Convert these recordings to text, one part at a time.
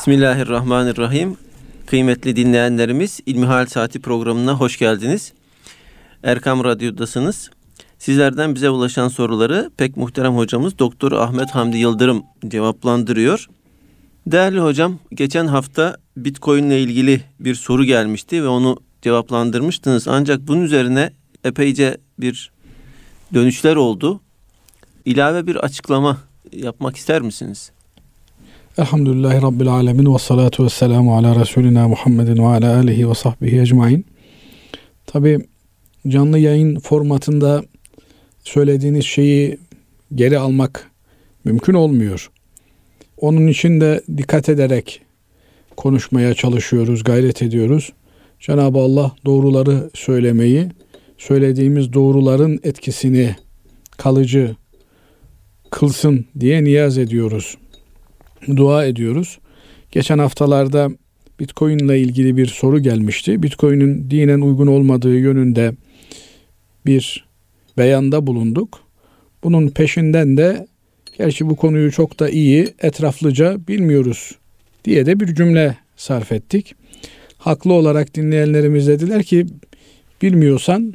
Bismillahirrahmanirrahim. Kıymetli dinleyenlerimiz İlmihal Saati programına hoş geldiniz. Erkam Radyo'dasınız. Sizlerden bize ulaşan soruları pek muhterem hocamız Doktor Ahmet Hamdi Yıldırım cevaplandırıyor. Değerli hocam, geçen hafta Bitcoin ile ilgili bir soru gelmişti ve onu cevaplandırmıştınız. Ancak bunun üzerine epeyce bir dönüşler oldu. İlave bir açıklama yapmak ister misiniz? Elhamdülillahi Rabbil Alemin ve salatu ve selamu ala Resulina Muhammedin ve ala alihi ve sahbihi ecmain. Tabi canlı yayın formatında söylediğiniz şeyi geri almak mümkün olmuyor. Onun için de dikkat ederek konuşmaya çalışıyoruz, gayret ediyoruz. Cenab-ı Allah doğruları söylemeyi, söylediğimiz doğruların etkisini kalıcı kılsın diye niyaz ediyoruz. Dua ediyoruz. Geçen haftalarda Bitcoin ile ilgili bir soru gelmişti. Bitcoin'in dinen uygun olmadığı yönünde bir beyanda bulunduk. Bunun peşinden de gerçi bu konuyu çok da iyi, etraflıca bilmiyoruz diye de bir cümle sarf ettik. Haklı olarak dinleyenlerimiz dediler ki bilmiyorsan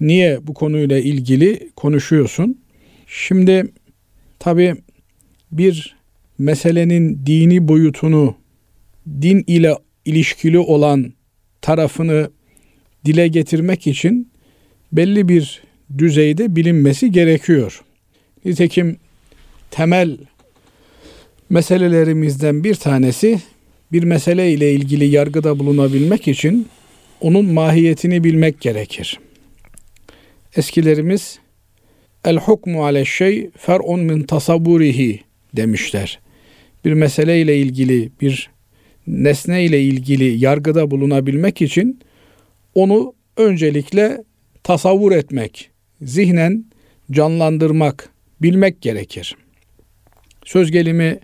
niye bu konuyla ilgili konuşuyorsun? Şimdi tabi bir meselenin dini boyutunu din ile ilişkili olan tarafını dile getirmek için belli bir düzeyde bilinmesi gerekiyor. Nitekim temel meselelerimizden bir tanesi bir mesele ile ilgili yargıda bulunabilmek için onun mahiyetini bilmek gerekir. Eskilerimiz el hukmu ale şey fer'un min tasavvurihi demişler. Bir mesele ile ilgili bir nesne ile ilgili yargıda bulunabilmek için onu öncelikle tasavvur etmek, zihnen canlandırmak, bilmek gerekir. Söz gelimi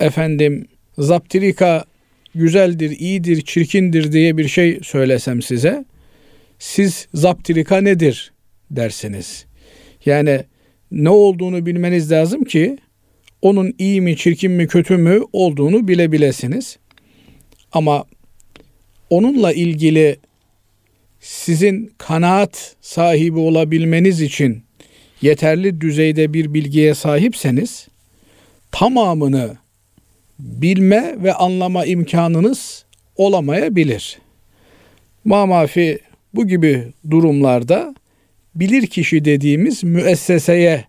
efendim zaptirika güzeldir, iyidir, çirkindir diye bir şey söylesem size siz zaptirika nedir dersiniz. Yani ne olduğunu bilmeniz lazım ki onun iyi mi, çirkin mi, kötü mü olduğunu bilebilesiniz. Ama onunla ilgili sizin kanaat sahibi olabilmeniz için yeterli düzeyde bir bilgiye sahipseniz tamamını bilme ve anlama imkanınız olamayabilir. Mamafi bu gibi durumlarda bilir kişi dediğimiz müesseseye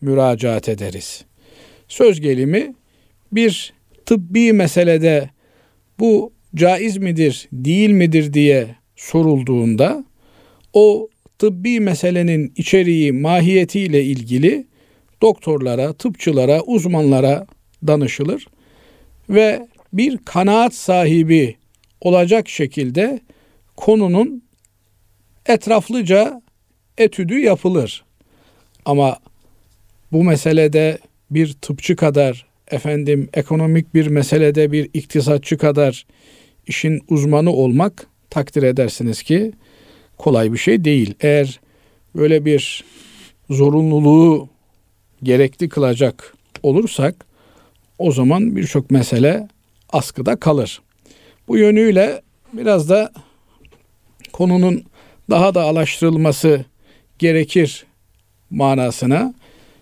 müracaat ederiz. Söz gelimi bir tıbbi meselede bu caiz midir, değil midir diye sorulduğunda o tıbbi meselenin içeriği, mahiyetiyle ilgili doktorlara, tıpçılara, uzmanlara danışılır ve bir kanaat sahibi olacak şekilde konunun etraflıca etüdü yapılır. Ama bu meselede bir tıpçı kadar, efendim ekonomik bir meselede bir iktisatçı kadar işin uzmanı olmak takdir edersiniz ki kolay bir şey değil. Eğer böyle bir zorunluluğu gerekli kılacak olursak o zaman birçok mesele askıda kalır. Bu yönüyle biraz da konunun daha da alaştırılması gerekir manasına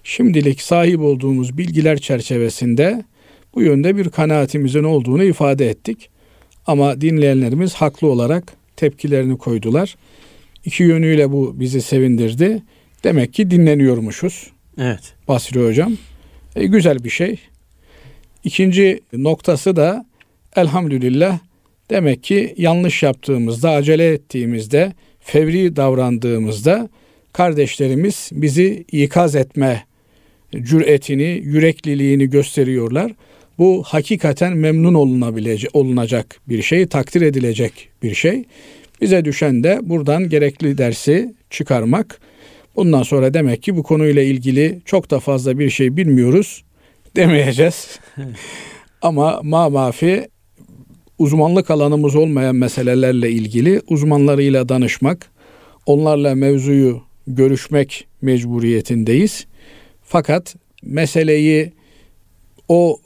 şimdilik sahip olduğumuz bilgiler çerçevesinde bu yönde bir kanaatimizin olduğunu ifade ettik. Ama dinleyenlerimiz haklı olarak tepkilerini koydular. İki yönüyle bu bizi sevindirdi. Demek ki dinleniyormuşuz. Evet. Basri Hocam. E, güzel bir şey. İkinci noktası da elhamdülillah demek ki yanlış yaptığımızda, acele ettiğimizde, fevri davrandığımızda kardeşlerimiz bizi ikaz etme cüretini, yürekliliğini gösteriyorlar. Bu hakikaten memnun olunabilecek, olunacak bir şey, takdir edilecek bir şey. Bize düşen de buradan gerekli dersi çıkarmak. Bundan sonra demek ki bu konuyla ilgili çok da fazla bir şey bilmiyoruz demeyeceğiz. Ama ma mafi uzmanlık alanımız olmayan meselelerle ilgili uzmanlarıyla danışmak, onlarla mevzuyu görüşmek mecburiyetindeyiz. Fakat meseleyi o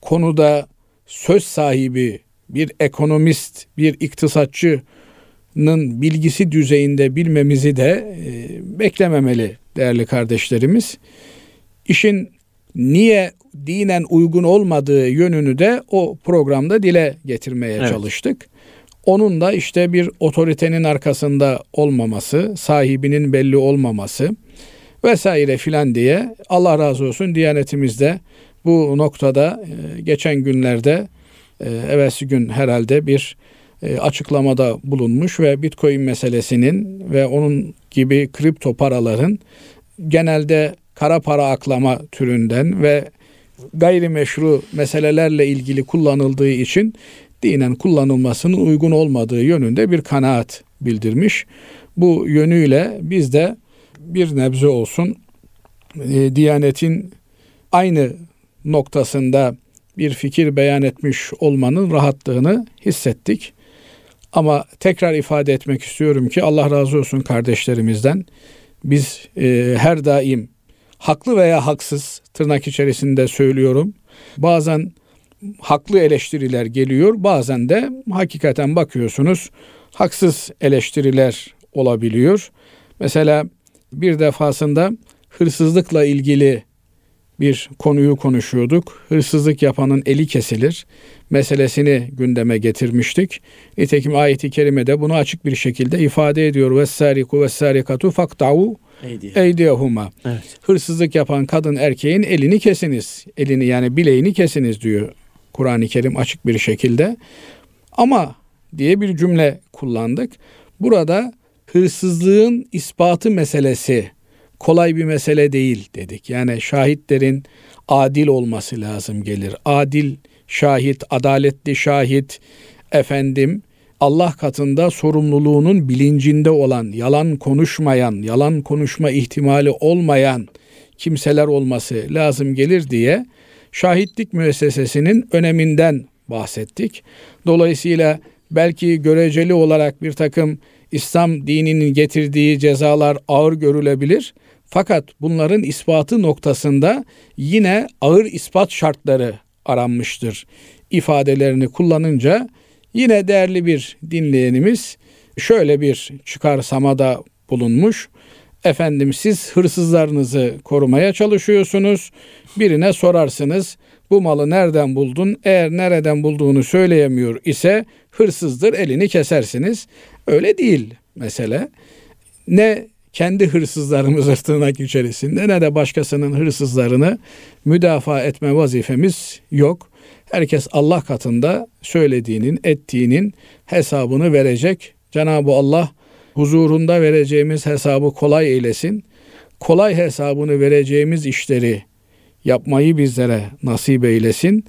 konuda söz sahibi, bir ekonomist, bir iktisatçının bilgisi düzeyinde bilmemizi de e, beklememeli değerli kardeşlerimiz. İşin niye dinen uygun olmadığı yönünü de o programda dile getirmeye evet. çalıştık. Onun da işte bir otoritenin arkasında olmaması, sahibinin belli olmaması vesaire filan diye Allah razı olsun Diyanetimizde bu noktada e, geçen günlerde e, evvelsi gün herhalde bir e, açıklamada bulunmuş ve Bitcoin meselesinin ve onun gibi kripto paraların genelde kara para aklama türünden ve gayrimeşru meselelerle ilgili kullanıldığı için dinen kullanılmasının uygun olmadığı yönünde bir kanaat bildirmiş. Bu yönüyle biz de bir nebze olsun e, Diyanet'in aynı noktasında bir fikir beyan etmiş olmanın rahatlığını hissettik. Ama tekrar ifade etmek istiyorum ki Allah razı olsun kardeşlerimizden. Biz e, her daim haklı veya haksız tırnak içerisinde söylüyorum. Bazen haklı eleştiriler geliyor. Bazen de hakikaten bakıyorsunuz haksız eleştiriler olabiliyor. Mesela bir defasında hırsızlıkla ilgili bir konuyu konuşuyorduk. Hırsızlık yapanın eli kesilir meselesini gündeme getirmiştik. Nitekim ayeti kerimede bunu açık bir şekilde ifade ediyor. Vessariku vessarikatu faktau eydiyahuma. Evet. Hırsızlık yapan kadın erkeğin elini kesiniz. Elini yani bileğini kesiniz diyor Kur'an-ı Kerim açık bir şekilde. Ama diye bir cümle kullandık. Burada hırsızlığın ispatı meselesi kolay bir mesele değil dedik. Yani şahitlerin adil olması lazım gelir. Adil şahit, adaletli şahit, efendim Allah katında sorumluluğunun bilincinde olan, yalan konuşmayan, yalan konuşma ihtimali olmayan kimseler olması lazım gelir diye şahitlik müessesesinin öneminden bahsettik. Dolayısıyla belki göreceli olarak bir takım İslam dininin getirdiği cezalar ağır görülebilir. Fakat bunların ispatı noktasında yine ağır ispat şartları aranmıştır ifadelerini kullanınca yine değerli bir dinleyenimiz şöyle bir çıkarsamada bulunmuş. Efendim siz hırsızlarınızı korumaya çalışıyorsunuz. Birine sorarsınız bu malı nereden buldun? Eğer nereden bulduğunu söyleyemiyor ise hırsızdır elini kesersiniz. Öyle değil mesele. Ne kendi hırsızlarımız tırnak içerisinde ne de başkasının hırsızlarını müdafaa etme vazifemiz yok. Herkes Allah katında söylediğinin, ettiğinin hesabını verecek. Cenab-ı Allah huzurunda vereceğimiz hesabı kolay eylesin. Kolay hesabını vereceğimiz işleri yapmayı bizlere nasip eylesin.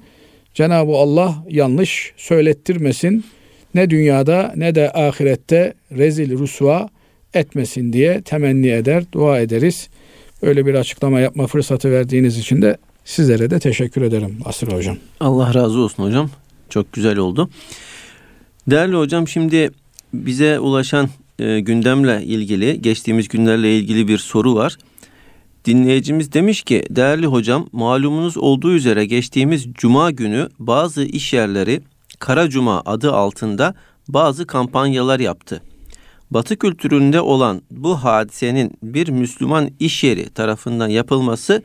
Cenab-ı Allah yanlış söylettirmesin. Ne dünyada ne de ahirette rezil rusva etmesin diye temenni eder, dua ederiz. Öyle bir açıklama yapma fırsatı verdiğiniz için de sizlere de teşekkür ederim Asır Hocam. Allah razı olsun hocam. Çok güzel oldu. Değerli hocam şimdi bize ulaşan e, gündemle ilgili, geçtiğimiz günlerle ilgili bir soru var. Dinleyicimiz demiş ki, değerli hocam malumunuz olduğu üzere geçtiğimiz cuma günü bazı iş yerleri Kara Cuma adı altında bazı kampanyalar yaptı. Batı kültüründe olan bu hadisenin bir Müslüman iş yeri tarafından yapılması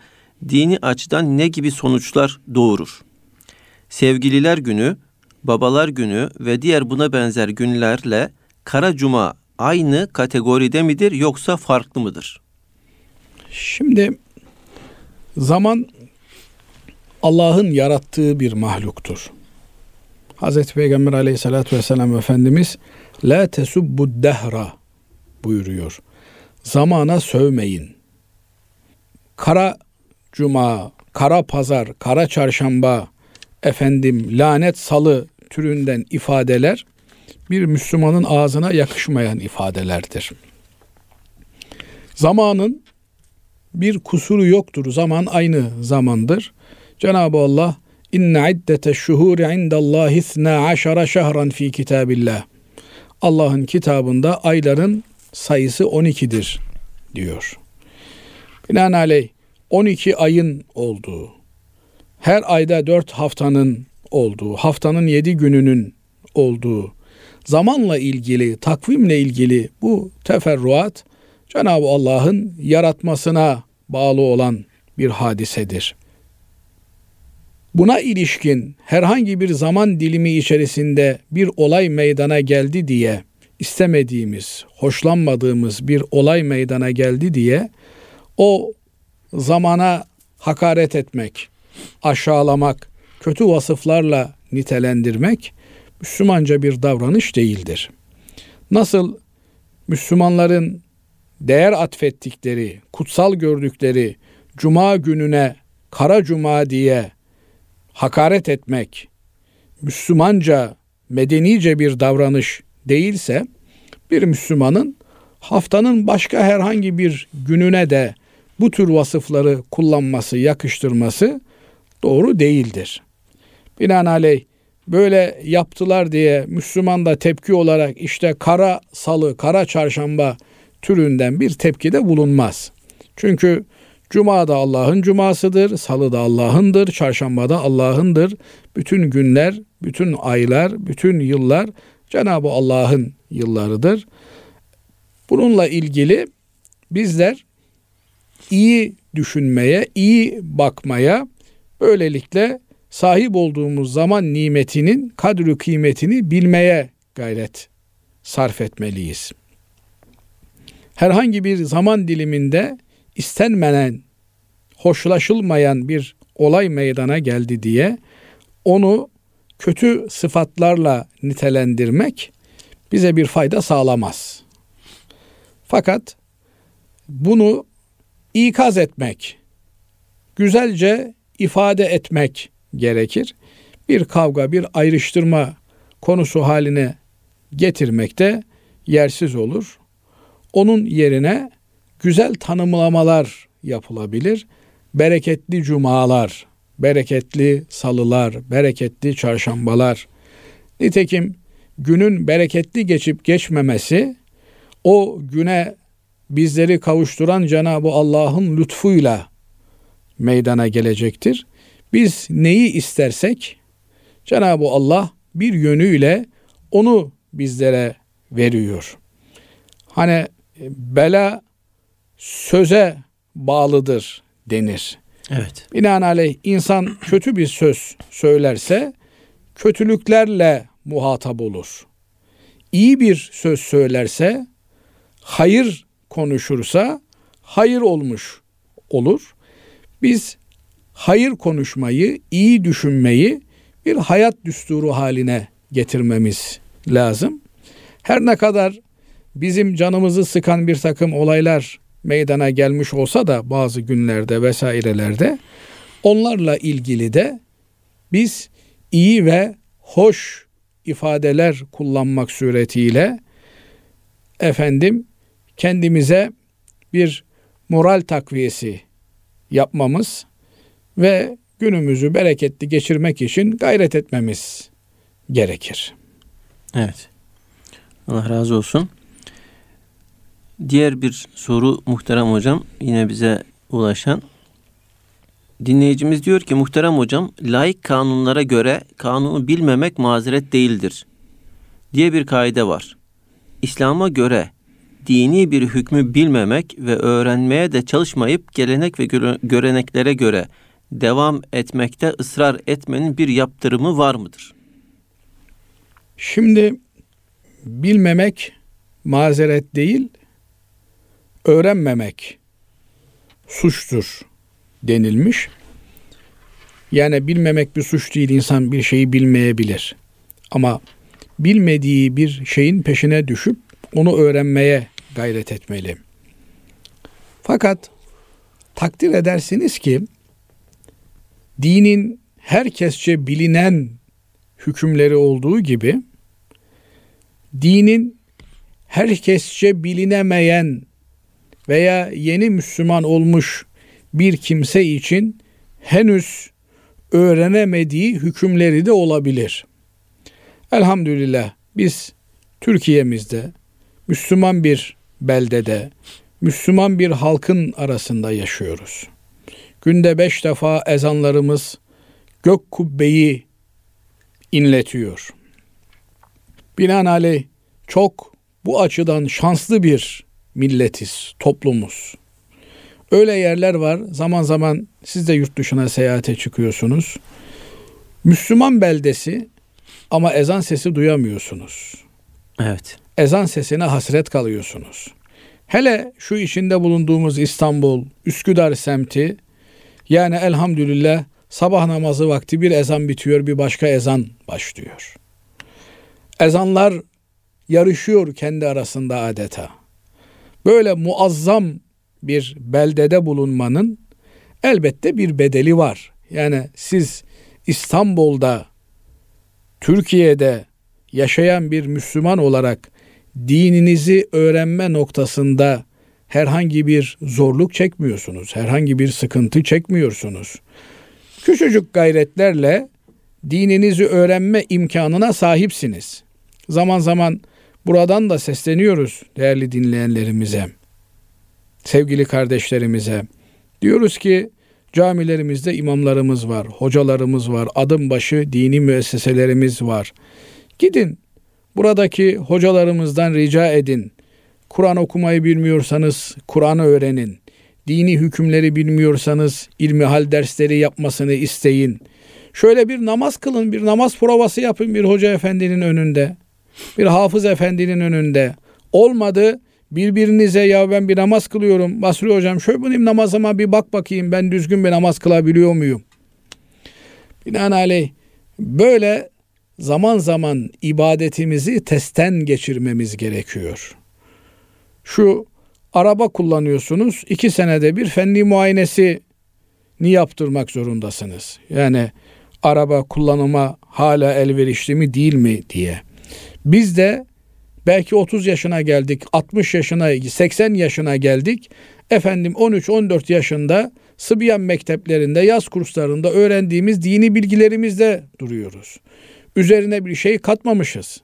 dini açıdan ne gibi sonuçlar doğurur? Sevgililer günü, babalar günü ve diğer buna benzer günlerle Kara Cuma aynı kategoride midir yoksa farklı mıdır? Şimdi zaman Allah'ın yarattığı bir mahluktur. Hazreti Peygamber aleyhissalatü vesselam Efendimiz La tesubbu dehra buyuruyor. Zamana sövmeyin. Kara cuma, kara pazar, kara çarşamba, efendim lanet salı türünden ifadeler bir Müslümanın ağzına yakışmayan ifadelerdir. Zamanın bir kusuru yoktur. Zaman aynı zamandır. Cenab-ı Allah inne iddete şuhuri indallahi 12 şehran fi kitabillah. Allah'ın kitabında ayların sayısı 12'dir diyor. Binaenaleyh 12 ayın olduğu, her ayda 4 haftanın olduğu, haftanın yedi gününün olduğu, zamanla ilgili, takvimle ilgili bu teferruat Cenab-ı Allah'ın yaratmasına bağlı olan bir hadisedir. Buna ilişkin herhangi bir zaman dilimi içerisinde bir olay meydana geldi diye istemediğimiz, hoşlanmadığımız bir olay meydana geldi diye o zamana hakaret etmek, aşağılamak, kötü vasıflarla nitelendirmek Müslümanca bir davranış değildir. Nasıl Müslümanların değer atfettikleri, kutsal gördükleri cuma gününe kara cuma diye hakaret etmek Müslümanca, medenice bir davranış değilse bir Müslümanın haftanın başka herhangi bir gününe de bu tür vasıfları kullanması, yakıştırması doğru değildir. Binaenaleyh böyle yaptılar diye Müslüman da tepki olarak işte kara salı, kara çarşamba türünden bir tepkide bulunmaz. Çünkü Cuma da Allah'ın cumasıdır, salı da Allah'ındır, çarşamba da Allah'ındır. Bütün günler, bütün aylar, bütün yıllar Cenab-ı Allah'ın yıllarıdır. Bununla ilgili bizler iyi düşünmeye, iyi bakmaya, böylelikle sahip olduğumuz zaman nimetinin kadri kıymetini bilmeye gayret sarf etmeliyiz. Herhangi bir zaman diliminde istenmenen, hoşlaşılmayan bir olay meydana geldi diye onu kötü sıfatlarla nitelendirmek bize bir fayda sağlamaz. Fakat bunu ikaz etmek, güzelce ifade etmek gerekir. Bir kavga, bir ayrıştırma konusu haline getirmek de yersiz olur. Onun yerine güzel tanımlamalar yapılabilir. Bereketli cumalar, bereketli salılar, bereketli çarşambalar. Nitekim günün bereketli geçip geçmemesi o güne bizleri kavuşturan Cenab-ı Allah'ın lütfuyla meydana gelecektir. Biz neyi istersek Cenab-ı Allah bir yönüyle onu bizlere veriyor. Hani bela söze bağlıdır denir. Evet. Binaenaleyh insan kötü bir söz söylerse kötülüklerle muhatap olur. İyi bir söz söylerse, hayır konuşursa hayır olmuş olur. Biz hayır konuşmayı, iyi düşünmeyi bir hayat düsturu haline getirmemiz lazım. Her ne kadar bizim canımızı sıkan bir takım olaylar meydana gelmiş olsa da bazı günlerde vesairelerde onlarla ilgili de biz iyi ve hoş ifadeler kullanmak suretiyle efendim kendimize bir moral takviyesi yapmamız ve günümüzü bereketli geçirmek için gayret etmemiz gerekir. Evet. Allah razı olsun. Diğer bir soru muhterem hocam yine bize ulaşan. Dinleyicimiz diyor ki muhterem hocam laik kanunlara göre kanunu bilmemek mazeret değildir diye bir kaide var. İslam'a göre dini bir hükmü bilmemek ve öğrenmeye de çalışmayıp gelenek ve göreneklere göre devam etmekte ısrar etmenin bir yaptırımı var mıdır? Şimdi bilmemek mazeret değil, öğrenmemek suçtur denilmiş. Yani bilmemek bir suç değil, insan bir şeyi bilmeyebilir. Ama bilmediği bir şeyin peşine düşüp onu öğrenmeye gayret etmeli. Fakat takdir edersiniz ki dinin herkesçe bilinen hükümleri olduğu gibi dinin herkesçe bilinemeyen veya yeni Müslüman olmuş bir kimse için henüz öğrenemediği hükümleri de olabilir. Elhamdülillah biz Türkiye'mizde Müslüman bir beldede, Müslüman bir halkın arasında yaşıyoruz. Günde beş defa ezanlarımız gök kubbeyi inletiyor. Binaenaleyh çok bu açıdan şanslı bir milletiz, toplumuz. Öyle yerler var. Zaman zaman siz de yurt dışına seyahate çıkıyorsunuz. Müslüman beldesi ama ezan sesi duyamıyorsunuz. Evet. Ezan sesine hasret kalıyorsunuz. Hele şu içinde bulunduğumuz İstanbul, Üsküdar semti yani elhamdülillah sabah namazı vakti bir ezan bitiyor, bir başka ezan başlıyor. Ezanlar yarışıyor kendi arasında adeta. Böyle muazzam bir beldede bulunmanın elbette bir bedeli var. Yani siz İstanbul'da, Türkiye'de yaşayan bir Müslüman olarak dininizi öğrenme noktasında herhangi bir zorluk çekmiyorsunuz. Herhangi bir sıkıntı çekmiyorsunuz. Küçücük gayretlerle dininizi öğrenme imkanına sahipsiniz. Zaman zaman buradan da sesleniyoruz değerli dinleyenlerimize. Sevgili kardeşlerimize. Diyoruz ki camilerimizde imamlarımız var, hocalarımız var, adım başı dini müesseselerimiz var. Gidin buradaki hocalarımızdan rica edin. Kur'an okumayı bilmiyorsanız Kur'an'ı öğrenin. Dini hükümleri bilmiyorsanız ilmihal dersleri yapmasını isteyin. Şöyle bir namaz kılın, bir namaz provası yapın bir hoca efendinin önünde. Bir hafız efendinin önünde. Olmadı birbirinize ya ben bir namaz kılıyorum. Basri hocam şöyle benim namazıma bir bak bakayım ben düzgün bir namaz kılabiliyor muyum? Binaenaleyh böyle zaman zaman ibadetimizi testten geçirmemiz gerekiyor. Şu araba kullanıyorsunuz. iki senede bir fenli muayenesi ni yaptırmak zorundasınız. Yani araba kullanıma hala elverişli mi değil mi diye. Biz de belki 30 yaşına geldik, 60 yaşına, 80 yaşına geldik. Efendim 13-14 yaşında Sıbyan mekteplerinde, yaz kurslarında öğrendiğimiz dini bilgilerimizde duruyoruz. Üzerine bir şey katmamışız.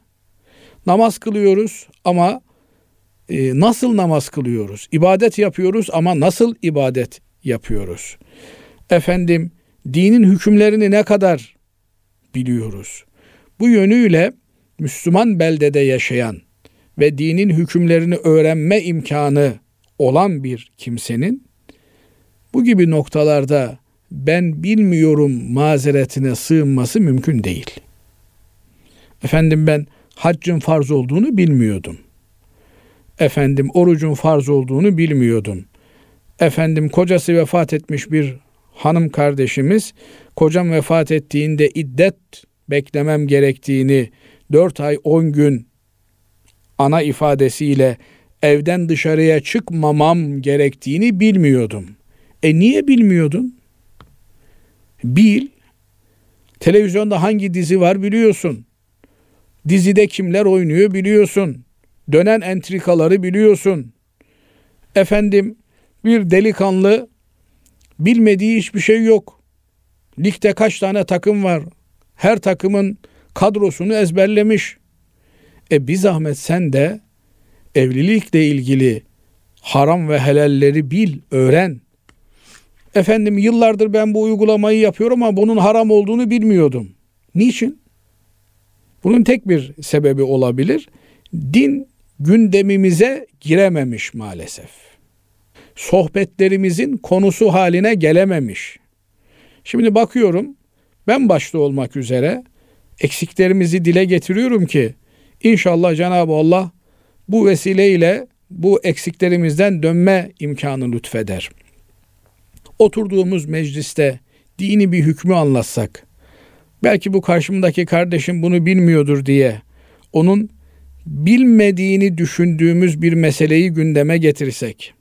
Namaz kılıyoruz ama e, nasıl namaz kılıyoruz? İbadet yapıyoruz ama nasıl ibadet yapıyoruz? Efendim dinin hükümlerini ne kadar biliyoruz? Bu yönüyle Müslüman beldede yaşayan ve dinin hükümlerini öğrenme imkanı olan bir kimsenin bu gibi noktalarda ben bilmiyorum mazeretine sığınması mümkün değil. Efendim ben haccın farz olduğunu bilmiyordum. Efendim orucun farz olduğunu bilmiyordum. Efendim kocası vefat etmiş bir hanım kardeşimiz kocam vefat ettiğinde iddet beklemem gerektiğini 4 ay 10 gün ana ifadesiyle evden dışarıya çıkmamam gerektiğini bilmiyordum. E niye bilmiyordun? Bil. Televizyonda hangi dizi var biliyorsun. Dizide kimler oynuyor biliyorsun. Dönen entrikaları biliyorsun. Efendim bir delikanlı bilmediği hiçbir şey yok. Ligde kaç tane takım var? Her takımın kadrosunu ezberlemiş. E bir zahmet sen de evlilikle ilgili haram ve helalleri bil, öğren. Efendim yıllardır ben bu uygulamayı yapıyorum ama bunun haram olduğunu bilmiyordum. Niçin? Bunun tek bir sebebi olabilir. Din gündemimize girememiş maalesef. Sohbetlerimizin konusu haline gelememiş. Şimdi bakıyorum ben başta olmak üzere eksiklerimizi dile getiriyorum ki inşallah Cenab-ı Allah bu vesileyle bu eksiklerimizden dönme imkanı lütfeder. Oturduğumuz mecliste dini bir hükmü anlatsak, belki bu karşımdaki kardeşim bunu bilmiyordur diye onun bilmediğini düşündüğümüz bir meseleyi gündeme getirsek.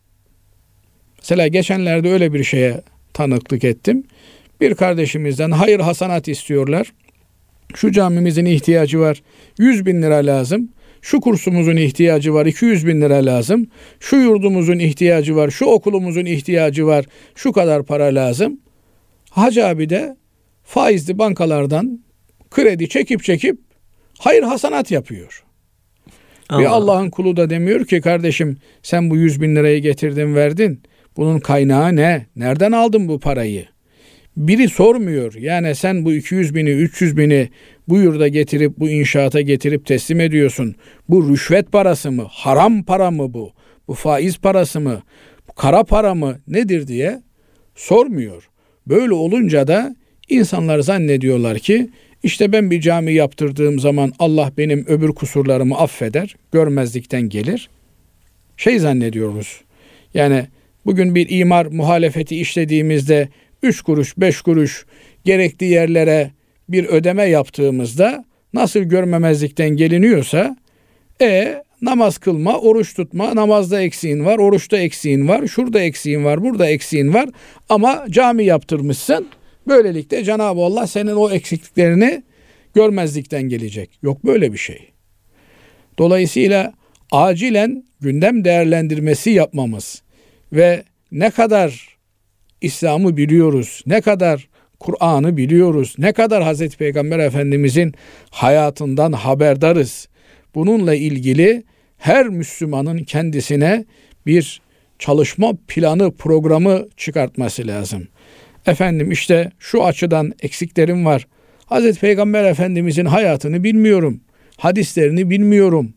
Mesela geçenlerde öyle bir şeye tanıklık ettim. Bir kardeşimizden hayır hasanat istiyorlar. Şu camimizin ihtiyacı var. 100 bin lira lazım. Şu kursumuzun ihtiyacı var. 200 bin lira lazım. Şu yurdumuzun ihtiyacı var. Şu okulumuzun ihtiyacı var. Şu kadar para lazım. Hacı abi de faizli bankalardan kredi çekip çekip hayır hasanat yapıyor. Ve Allah'ın kulu da demiyor ki kardeşim sen bu 100 bin lirayı getirdin verdin. Bunun kaynağı ne? Nereden aldın bu parayı? Biri sormuyor. Yani sen bu 200 bini, 300 bini bu yurda getirip bu inşaata getirip teslim ediyorsun. Bu rüşvet parası mı? Haram para mı bu? Bu faiz parası mı? Bu kara para mı? Nedir diye sormuyor. Böyle olunca da insanlar zannediyorlar ki işte ben bir cami yaptırdığım zaman Allah benim öbür kusurlarımı affeder, görmezlikten gelir. Şey zannediyoruz. Yani bugün bir imar muhalefeti işlediğimizde 3 kuruş, 5 kuruş gerekli yerlere bir ödeme yaptığımızda nasıl görmemezlikten geliniyorsa e namaz kılma, oruç tutma, namazda eksiğin var, oruçta eksiğin var, şurada eksiğin var, burada eksiğin var ama cami yaptırmışsın. Böylelikle Cenab-ı Allah senin o eksikliklerini görmezlikten gelecek. Yok böyle bir şey. Dolayısıyla acilen gündem değerlendirmesi yapmamız ve ne kadar İslam'ı biliyoruz, ne kadar Kur'an'ı biliyoruz, ne kadar Hazreti Peygamber Efendimizin hayatından haberdarız. Bununla ilgili her Müslümanın kendisine bir çalışma planı, programı çıkartması lazım. Efendim işte şu açıdan eksiklerim var. Hazreti Peygamber Efendimizin hayatını bilmiyorum. Hadislerini bilmiyorum.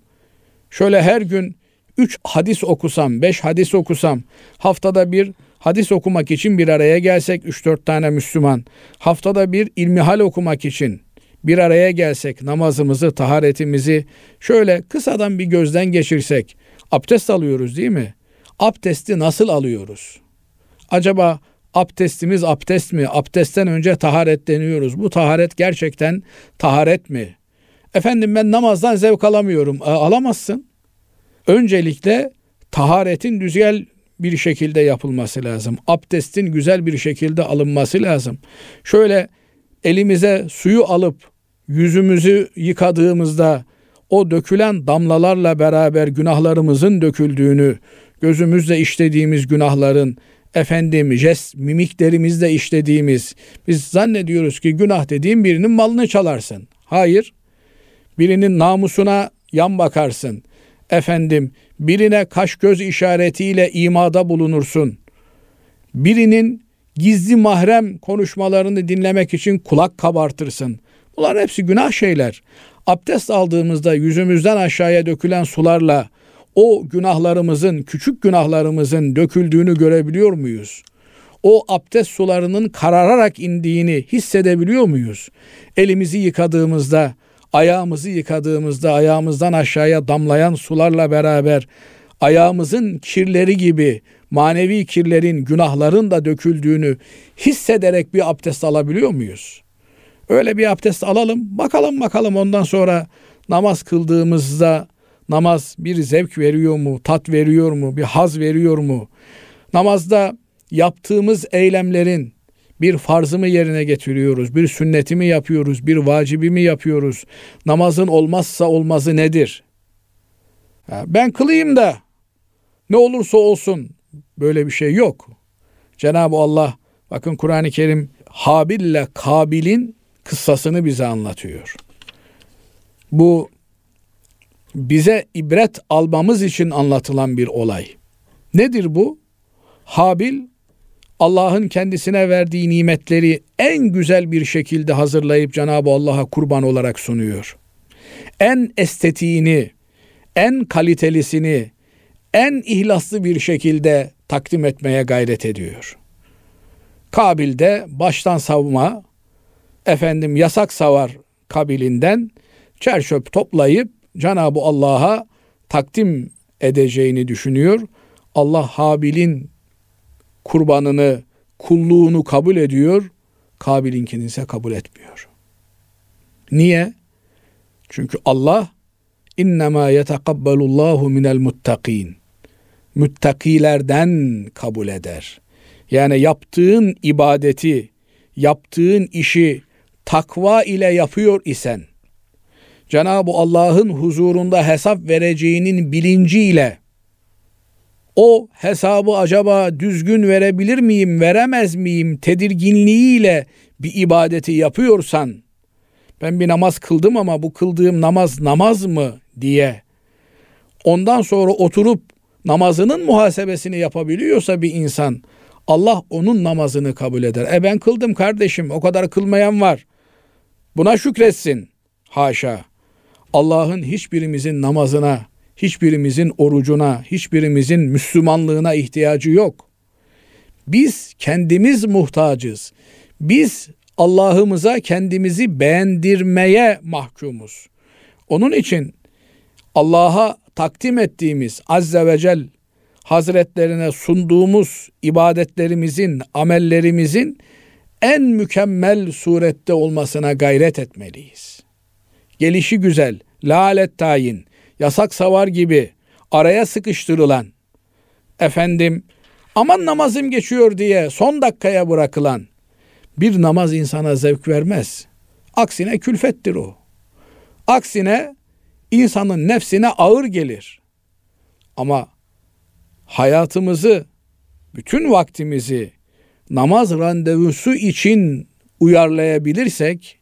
Şöyle her gün üç hadis okusam, beş hadis okusam, haftada bir hadis okumak için bir araya gelsek üç dört tane Müslüman, haftada bir ilmihal okumak için bir araya gelsek, namazımızı, taharetimizi şöyle kısadan bir gözden geçirsek, abdest alıyoruz değil mi? Abdesti nasıl alıyoruz? Acaba abdestimiz abdest mi? Abdestten önce taharet deniyoruz. Bu taharet gerçekten taharet mi? Efendim ben namazdan zevk alamıyorum. E, alamazsın. Öncelikle taharetin güzel bir şekilde yapılması lazım. Abdestin güzel bir şekilde alınması lazım. Şöyle elimize suyu alıp yüzümüzü yıkadığımızda o dökülen damlalarla beraber günahlarımızın döküldüğünü, gözümüzle işlediğimiz günahların efendim jest mimiklerimizle işlediğimiz biz zannediyoruz ki günah dediğim birinin malını çalarsın. Hayır. Birinin namusuna yan bakarsın. Efendim birine kaş göz işaretiyle imada bulunursun. Birinin gizli mahrem konuşmalarını dinlemek için kulak kabartırsın. Bunlar hepsi günah şeyler. Abdest aldığımızda yüzümüzden aşağıya dökülen sularla o günahlarımızın, küçük günahlarımızın döküldüğünü görebiliyor muyuz? O abdest sularının karararak indiğini hissedebiliyor muyuz? Elimizi yıkadığımızda, ayağımızı yıkadığımızda ayağımızdan aşağıya damlayan sularla beraber ayağımızın kirleri gibi manevi kirlerin, günahların da döküldüğünü hissederek bir abdest alabiliyor muyuz? Öyle bir abdest alalım, bakalım bakalım ondan sonra namaz kıldığımızda namaz bir zevk veriyor mu, tat veriyor mu, bir haz veriyor mu? Namazda yaptığımız eylemlerin bir farzı mı yerine getiriyoruz, bir sünneti mi yapıyoruz, bir vacibi mi yapıyoruz? Namazın olmazsa olmazı nedir? Ben kılayım da ne olursa olsun böyle bir şey yok. Cenab-ı Allah bakın Kur'an-ı Kerim Habil ile Kabil'in kıssasını bize anlatıyor. Bu bize ibret almamız için anlatılan bir olay. Nedir bu? Habil Allah'ın kendisine verdiği nimetleri en güzel bir şekilde hazırlayıp Cenab-ı Allah'a kurban olarak sunuyor. En estetiğini, en kalitelisini, en ihlaslı bir şekilde takdim etmeye gayret ediyor. Kabil'de baştan savma, efendim yasak savar kabilinden çerçöp toplayıp Cenab-ı Allah'a takdim edeceğini düşünüyor. Allah Habil'in kurbanını, kulluğunu kabul ediyor. Kabil'inkini ise kabul etmiyor. Niye? Çünkü Allah innema yetekabbalullahu minel muttakin. Müttakilerden kabul eder. Yani yaptığın ibadeti, yaptığın işi takva ile yapıyor isen, Cenab-ı Allah'ın huzurunda hesap vereceğinin bilinciyle o hesabı acaba düzgün verebilir miyim, veremez miyim tedirginliğiyle bir ibadeti yapıyorsan ben bir namaz kıldım ama bu kıldığım namaz namaz mı diye ondan sonra oturup namazının muhasebesini yapabiliyorsa bir insan Allah onun namazını kabul eder. E ben kıldım kardeşim o kadar kılmayan var. Buna şükretsin. Haşa. Allah'ın hiçbirimizin namazına, hiçbirimizin orucuna, hiçbirimizin Müslümanlığına ihtiyacı yok. Biz kendimiz muhtacız. Biz Allah'ımıza kendimizi beğendirmeye mahkumuz. Onun için Allah'a takdim ettiğimiz Azze ve Celle Hazretlerine sunduğumuz ibadetlerimizin, amellerimizin en mükemmel surette olmasına gayret etmeliyiz. Gelişi güzel, lalet tayin, yasak savar gibi araya sıkıştırılan, efendim aman namazım geçiyor diye son dakikaya bırakılan bir namaz insana zevk vermez. Aksine külfettir o. Aksine insanın nefsine ağır gelir. Ama hayatımızı, bütün vaktimizi namaz randevusu için uyarlayabilirsek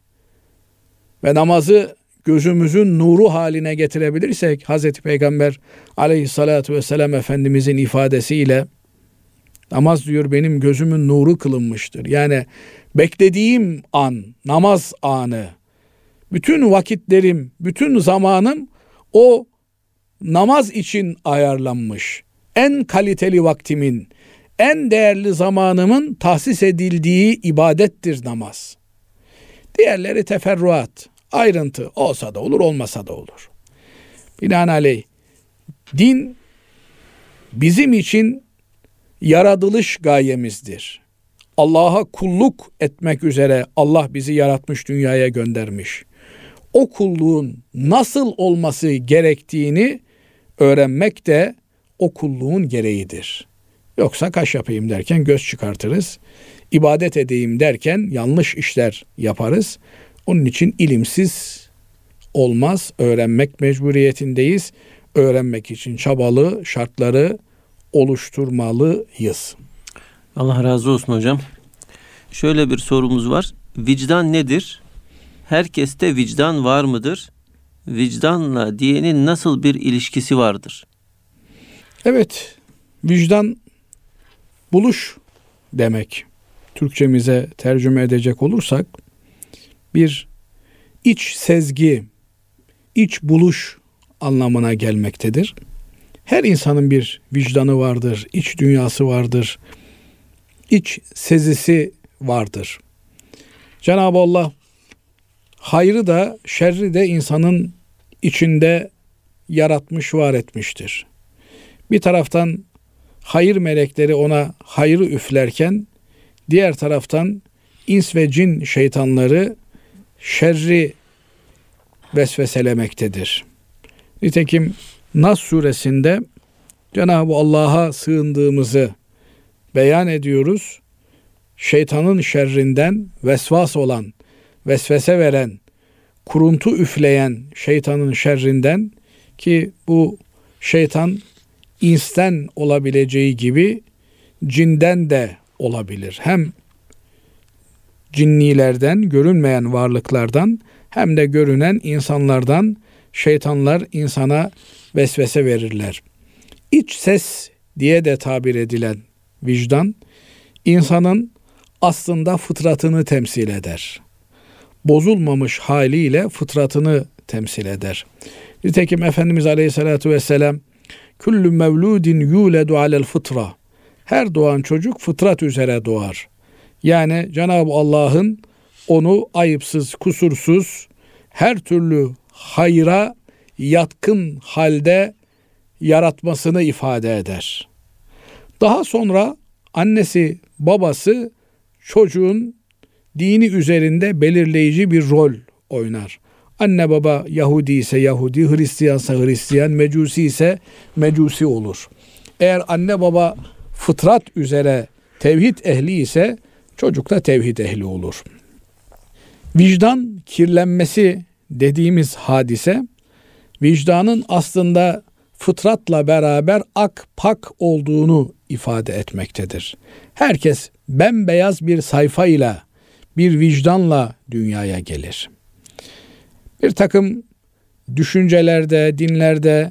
ve namazı gözümüzün nuru haline getirebilirsek Hazreti Peygamber aleyhissalatu vesselam Efendimizin ifadesiyle namaz diyor benim gözümün nuru kılınmıştır. Yani beklediğim an, namaz anı, bütün vakitlerim, bütün zamanım o namaz için ayarlanmış. En kaliteli vaktimin, en değerli zamanımın tahsis edildiği ibadettir namaz. Diğerleri teferruat, ayrıntı olsa da olur, olmasa da olur. Binaenaleyh din bizim için yaratılış gayemizdir. Allah'a kulluk etmek üzere Allah bizi yaratmış, dünyaya göndermiş. O kulluğun nasıl olması gerektiğini öğrenmek de o kulluğun gereğidir. Yoksa kaş yapayım derken göz çıkartırız. İbadet edeyim derken yanlış işler yaparız. Onun için ilimsiz olmaz. Öğrenmek mecburiyetindeyiz. Öğrenmek için çabalı şartları oluşturmalıyız. Allah razı olsun hocam. Şöyle bir sorumuz var. Vicdan nedir? Herkeste vicdan var mıdır? Vicdanla diyenin nasıl bir ilişkisi vardır? Evet, vicdan buluş demek. Türkçemize tercüme edecek olursak bir iç sezgi, iç buluş anlamına gelmektedir. Her insanın bir vicdanı vardır, iç dünyası vardır, iç sezisi vardır. Cenab-ı Allah hayrı da şerri de insanın içinde yaratmış, var etmiştir. Bir taraftan hayır melekleri ona hayrı üflerken diğer taraftan ins ve cin şeytanları şerri vesveselemektedir. Nitekim Nas suresinde Cenab-ı Allah'a sığındığımızı beyan ediyoruz. Şeytanın şerrinden vesvas olan, vesvese veren, kuruntu üfleyen şeytanın şerrinden ki bu şeytan insten olabileceği gibi cinden de olabilir. Hem cinnilerden, görünmeyen varlıklardan hem de görünen insanlardan şeytanlar insana vesvese verirler. İç ses diye de tabir edilen vicdan insanın aslında fıtratını temsil eder. Bozulmamış haliyle fıtratını temsil eder. Nitekim Efendimiz Aleyhisselatü Vesselam Küllü mevludin yuledu alel fıtra. Her doğan çocuk fıtrat üzere doğar. Yani Cenab-ı Allah'ın onu ayıpsız, kusursuz, her türlü hayra yatkın halde yaratmasını ifade eder. Daha sonra annesi, babası çocuğun dini üzerinde belirleyici bir rol oynar. Anne baba Yahudi ise Yahudi, Hristiyansa Hristiyan, Mecusi ise Mecusi olur. Eğer anne baba fıtrat üzere tevhid ehli ise çocuk da tevhid ehli olur. Vicdan kirlenmesi dediğimiz hadise vicdanın aslında fıtratla beraber ak pak olduğunu ifade etmektedir. Herkes bembeyaz bir sayfayla, bir vicdanla dünyaya gelir. Bir takım düşüncelerde, dinlerde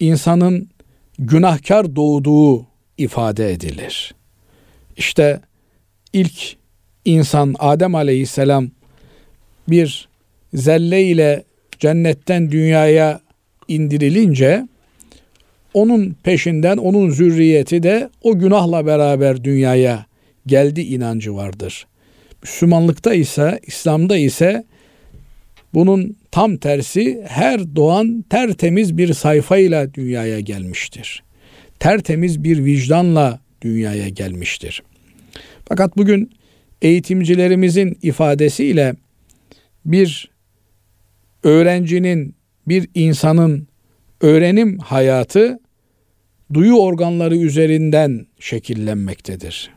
insanın günahkar doğduğu ifade edilir. işte ilk insan Adem Aleyhisselam bir zelle ile cennetten dünyaya indirilince onun peşinden onun zürriyeti de o günahla beraber dünyaya geldi inancı vardır. Müslümanlıkta ise, İslam'da ise bunun tam tersi her doğan tertemiz bir sayfayla dünyaya gelmiştir. Tertemiz bir vicdanla dünyaya gelmiştir. Fakat bugün eğitimcilerimizin ifadesiyle bir öğrencinin, bir insanın öğrenim hayatı duyu organları üzerinden şekillenmektedir.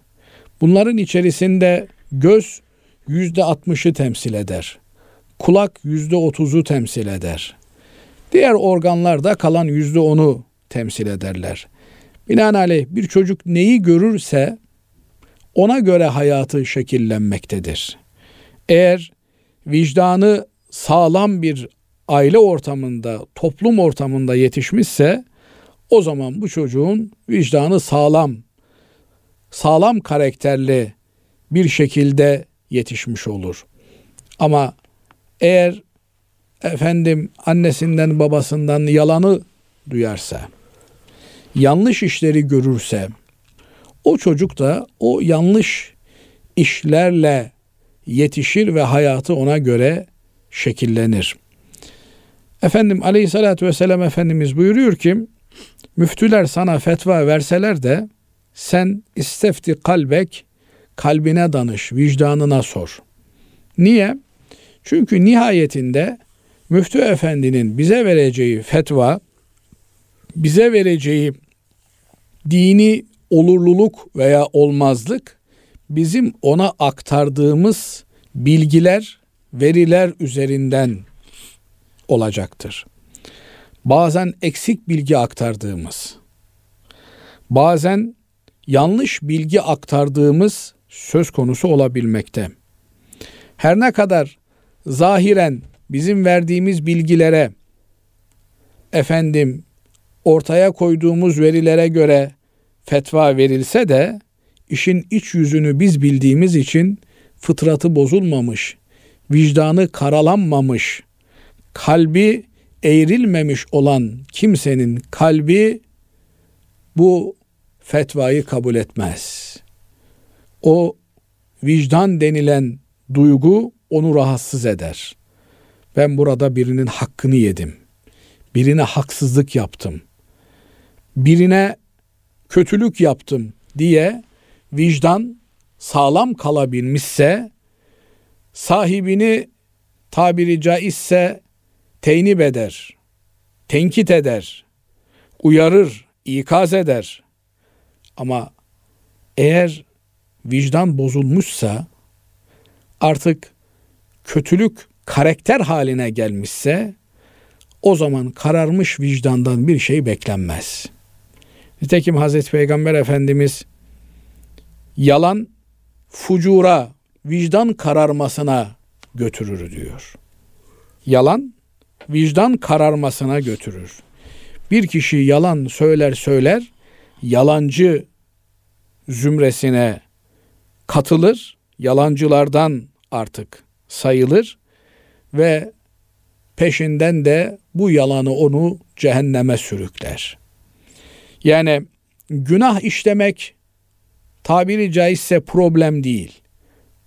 Bunların içerisinde göz yüzde altmışı temsil eder. Kulak yüzde otuzu temsil eder. Diğer organlar da kalan yüzde onu temsil ederler. Binaenaleyh bir çocuk neyi görürse ona göre hayatı şekillenmektedir. Eğer vicdanı sağlam bir aile ortamında, toplum ortamında yetişmişse o zaman bu çocuğun vicdanı sağlam, sağlam karakterli bir şekilde yetişmiş olur. Ama eğer efendim annesinden babasından yalanı duyarsa, yanlış işleri görürse, o çocuk da o yanlış işlerle yetişir ve hayatı ona göre şekillenir. Efendim aleyhissalatü vesselam Efendimiz buyuruyor ki müftüler sana fetva verseler de sen istefti kalbek kalbine danış, vicdanına sor. Niye? Çünkü nihayetinde müftü efendinin bize vereceği fetva, bize vereceği dini olurluluk veya olmazlık bizim ona aktardığımız bilgiler, veriler üzerinden olacaktır. Bazen eksik bilgi aktardığımız, bazen yanlış bilgi aktardığımız söz konusu olabilmekte. Her ne kadar zahiren bizim verdiğimiz bilgilere efendim ortaya koyduğumuz verilere göre fetva verilse de işin iç yüzünü biz bildiğimiz için fıtratı bozulmamış, vicdanı karalanmamış, kalbi eğrilmemiş olan kimsenin kalbi bu fetvayı kabul etmez. O vicdan denilen duygu onu rahatsız eder. Ben burada birinin hakkını yedim. Birine haksızlık yaptım. Birine kötülük yaptım diye vicdan sağlam kalabilmişse sahibini tabiri caizse teynip eder, tenkit eder, uyarır, ikaz eder. Ama eğer vicdan bozulmuşsa artık kötülük karakter haline gelmişse o zaman kararmış vicdandan bir şey beklenmez. Nitekim Hazreti Peygamber Efendimiz yalan fucura, vicdan kararmasına götürür diyor. Yalan vicdan kararmasına götürür. Bir kişi yalan söyler söyler, yalancı zümresine katılır, yalancılardan artık sayılır ve peşinden de bu yalanı onu cehenneme sürükler. Yani günah işlemek tabiri caizse problem değil.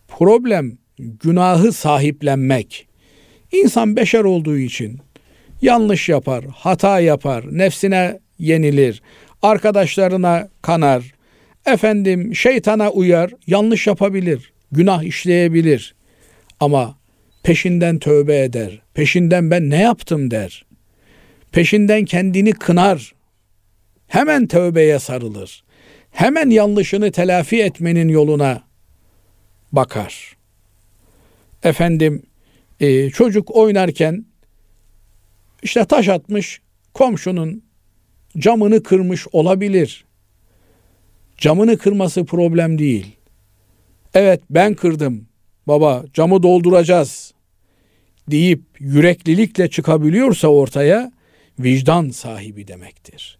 Problem günahı sahiplenmek. İnsan beşer olduğu için yanlış yapar, hata yapar, nefsine yenilir, arkadaşlarına kanar, efendim şeytana uyar, yanlış yapabilir, günah işleyebilir. Ama peşinden tövbe eder, peşinden ben ne yaptım der. Peşinden kendini kınar, hemen tövbeye sarılır. Hemen yanlışını telafi etmenin yoluna bakar. Efendim e, çocuk oynarken işte taş atmış komşunun camını kırmış olabilir. Camını kırması problem değil. Evet ben kırdım baba camı dolduracağız deyip yüreklilikle çıkabiliyorsa ortaya vicdan sahibi demektir.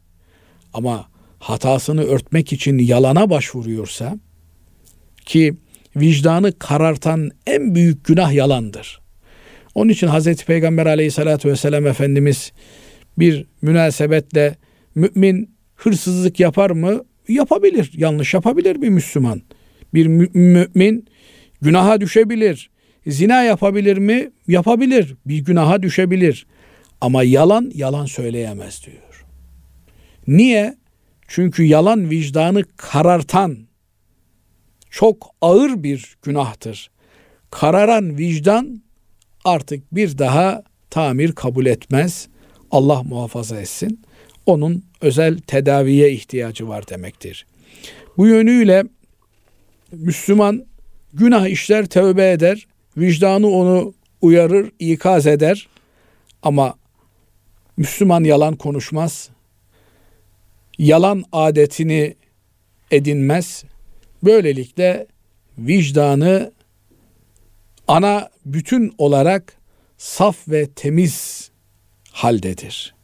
Ama hatasını örtmek için yalana başvuruyorsa ki vicdanı karartan en büyük günah yalandır. Onun için Hazreti Peygamber aleyhissalatü vesselam Efendimiz bir münasebetle mümin hırsızlık yapar mı? Yapabilir. Yanlış yapabilir bir Müslüman. Bir mümin günaha düşebilir. Zina yapabilir mi? Yapabilir. Bir günaha düşebilir. Ama yalan yalan söyleyemez diyor. Niye? Çünkü yalan vicdanı karartan çok ağır bir günahtır. Kararan vicdan artık bir daha tamir kabul etmez. Allah muhafaza etsin. Onun özel tedaviye ihtiyacı var demektir. Bu yönüyle Müslüman günah işler, tövbe eder, vicdanı onu uyarır, ikaz eder. Ama Müslüman yalan konuşmaz. Yalan adetini edinmez. Böylelikle vicdanı ana bütün olarak saf ve temiz haldedir.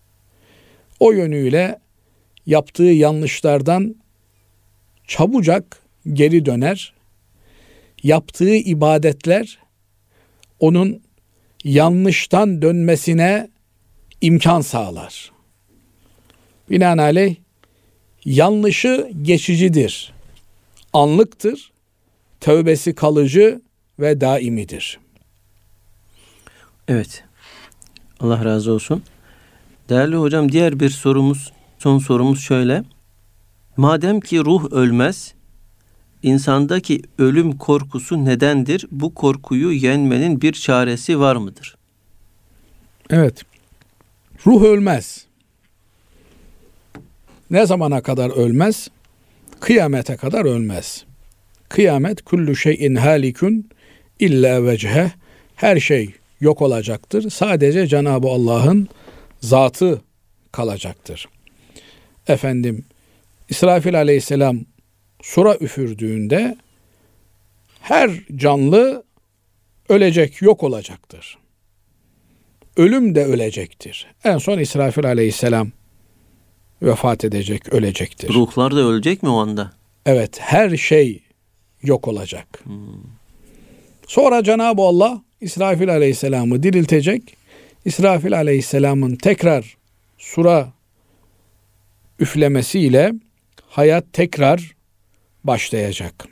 O yönüyle yaptığı yanlışlardan çabucak geri döner. Yaptığı ibadetler onun yanlıştan dönmesine imkan sağlar. Binaenaleyh yanlışı geçicidir. Anlıktır. Tövbesi kalıcı ve daimidir. Evet. Allah razı olsun. Değerli hocam diğer bir sorumuz, son sorumuz şöyle. Madem ki ruh ölmez, insandaki ölüm korkusu nedendir? Bu korkuyu yenmenin bir çaresi var mıdır? Evet. Ruh ölmez. Ne zamana kadar ölmez? Kıyamete kadar ölmez. Kıyamet kullu şeyin halikun illa vecheh. Her şey yok olacaktır. Sadece Cenab-ı Allah'ın zatı kalacaktır. Efendim İsrafil aleyhisselam sura üfürdüğünde her canlı ölecek, yok olacaktır. Ölüm de ölecektir. En son İsrafil aleyhisselam vefat edecek, ölecektir. Ruhlar da ölecek mi o anda? Evet, her şey yok olacak. Hmm. Sonra Cenab-ı Allah İsrafil aleyhisselamı diriltecek. İsrafil aleyhisselamın tekrar sura üflemesiyle hayat tekrar başlayacak.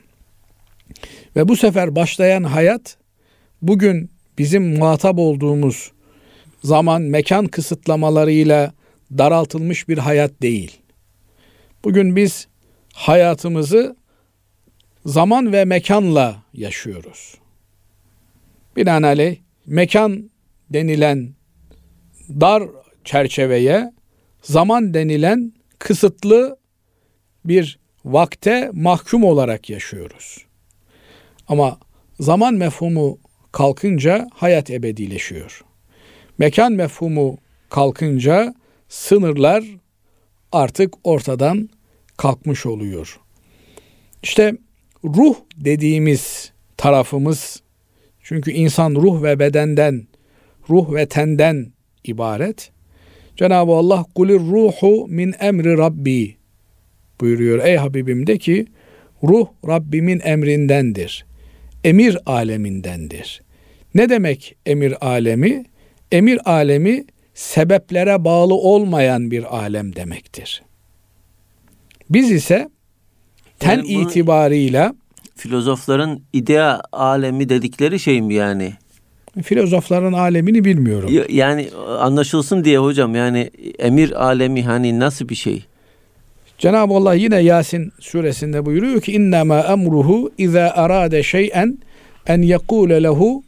Ve bu sefer başlayan hayat bugün bizim muhatap olduğumuz zaman mekan kısıtlamalarıyla daraltılmış bir hayat değil. Bugün biz hayatımızı zaman ve mekanla yaşıyoruz. Binaenaleyh mekan denilen dar çerçeveye zaman denilen kısıtlı bir vakte mahkum olarak yaşıyoruz. Ama zaman mefhumu kalkınca hayat ebedileşiyor. Mekan mefhumu kalkınca sınırlar artık ortadan kalkmış oluyor. İşte ruh dediğimiz tarafımız çünkü insan ruh ve bedenden, ruh ve tenden ibaret. Cenab-ı Allah kulir ruhu min emri rabbi buyuruyor. Ey Habibim de ki ruh Rabbimin emrindendir. Emir alemindendir. Ne demek emir alemi? Emir alemi sebeplere bağlı olmayan bir alem demektir. Biz ise ten yani itibarıyla filozofların idea alemi dedikleri şey mi yani? Filozofların alemini bilmiyorum. Yani anlaşılsın diye hocam yani emir alemi hani nasıl bir şey? Cenab-ı Allah yine Yasin suresinde buyuruyor ki innema emruhu iza arade şey'en en yekule lehu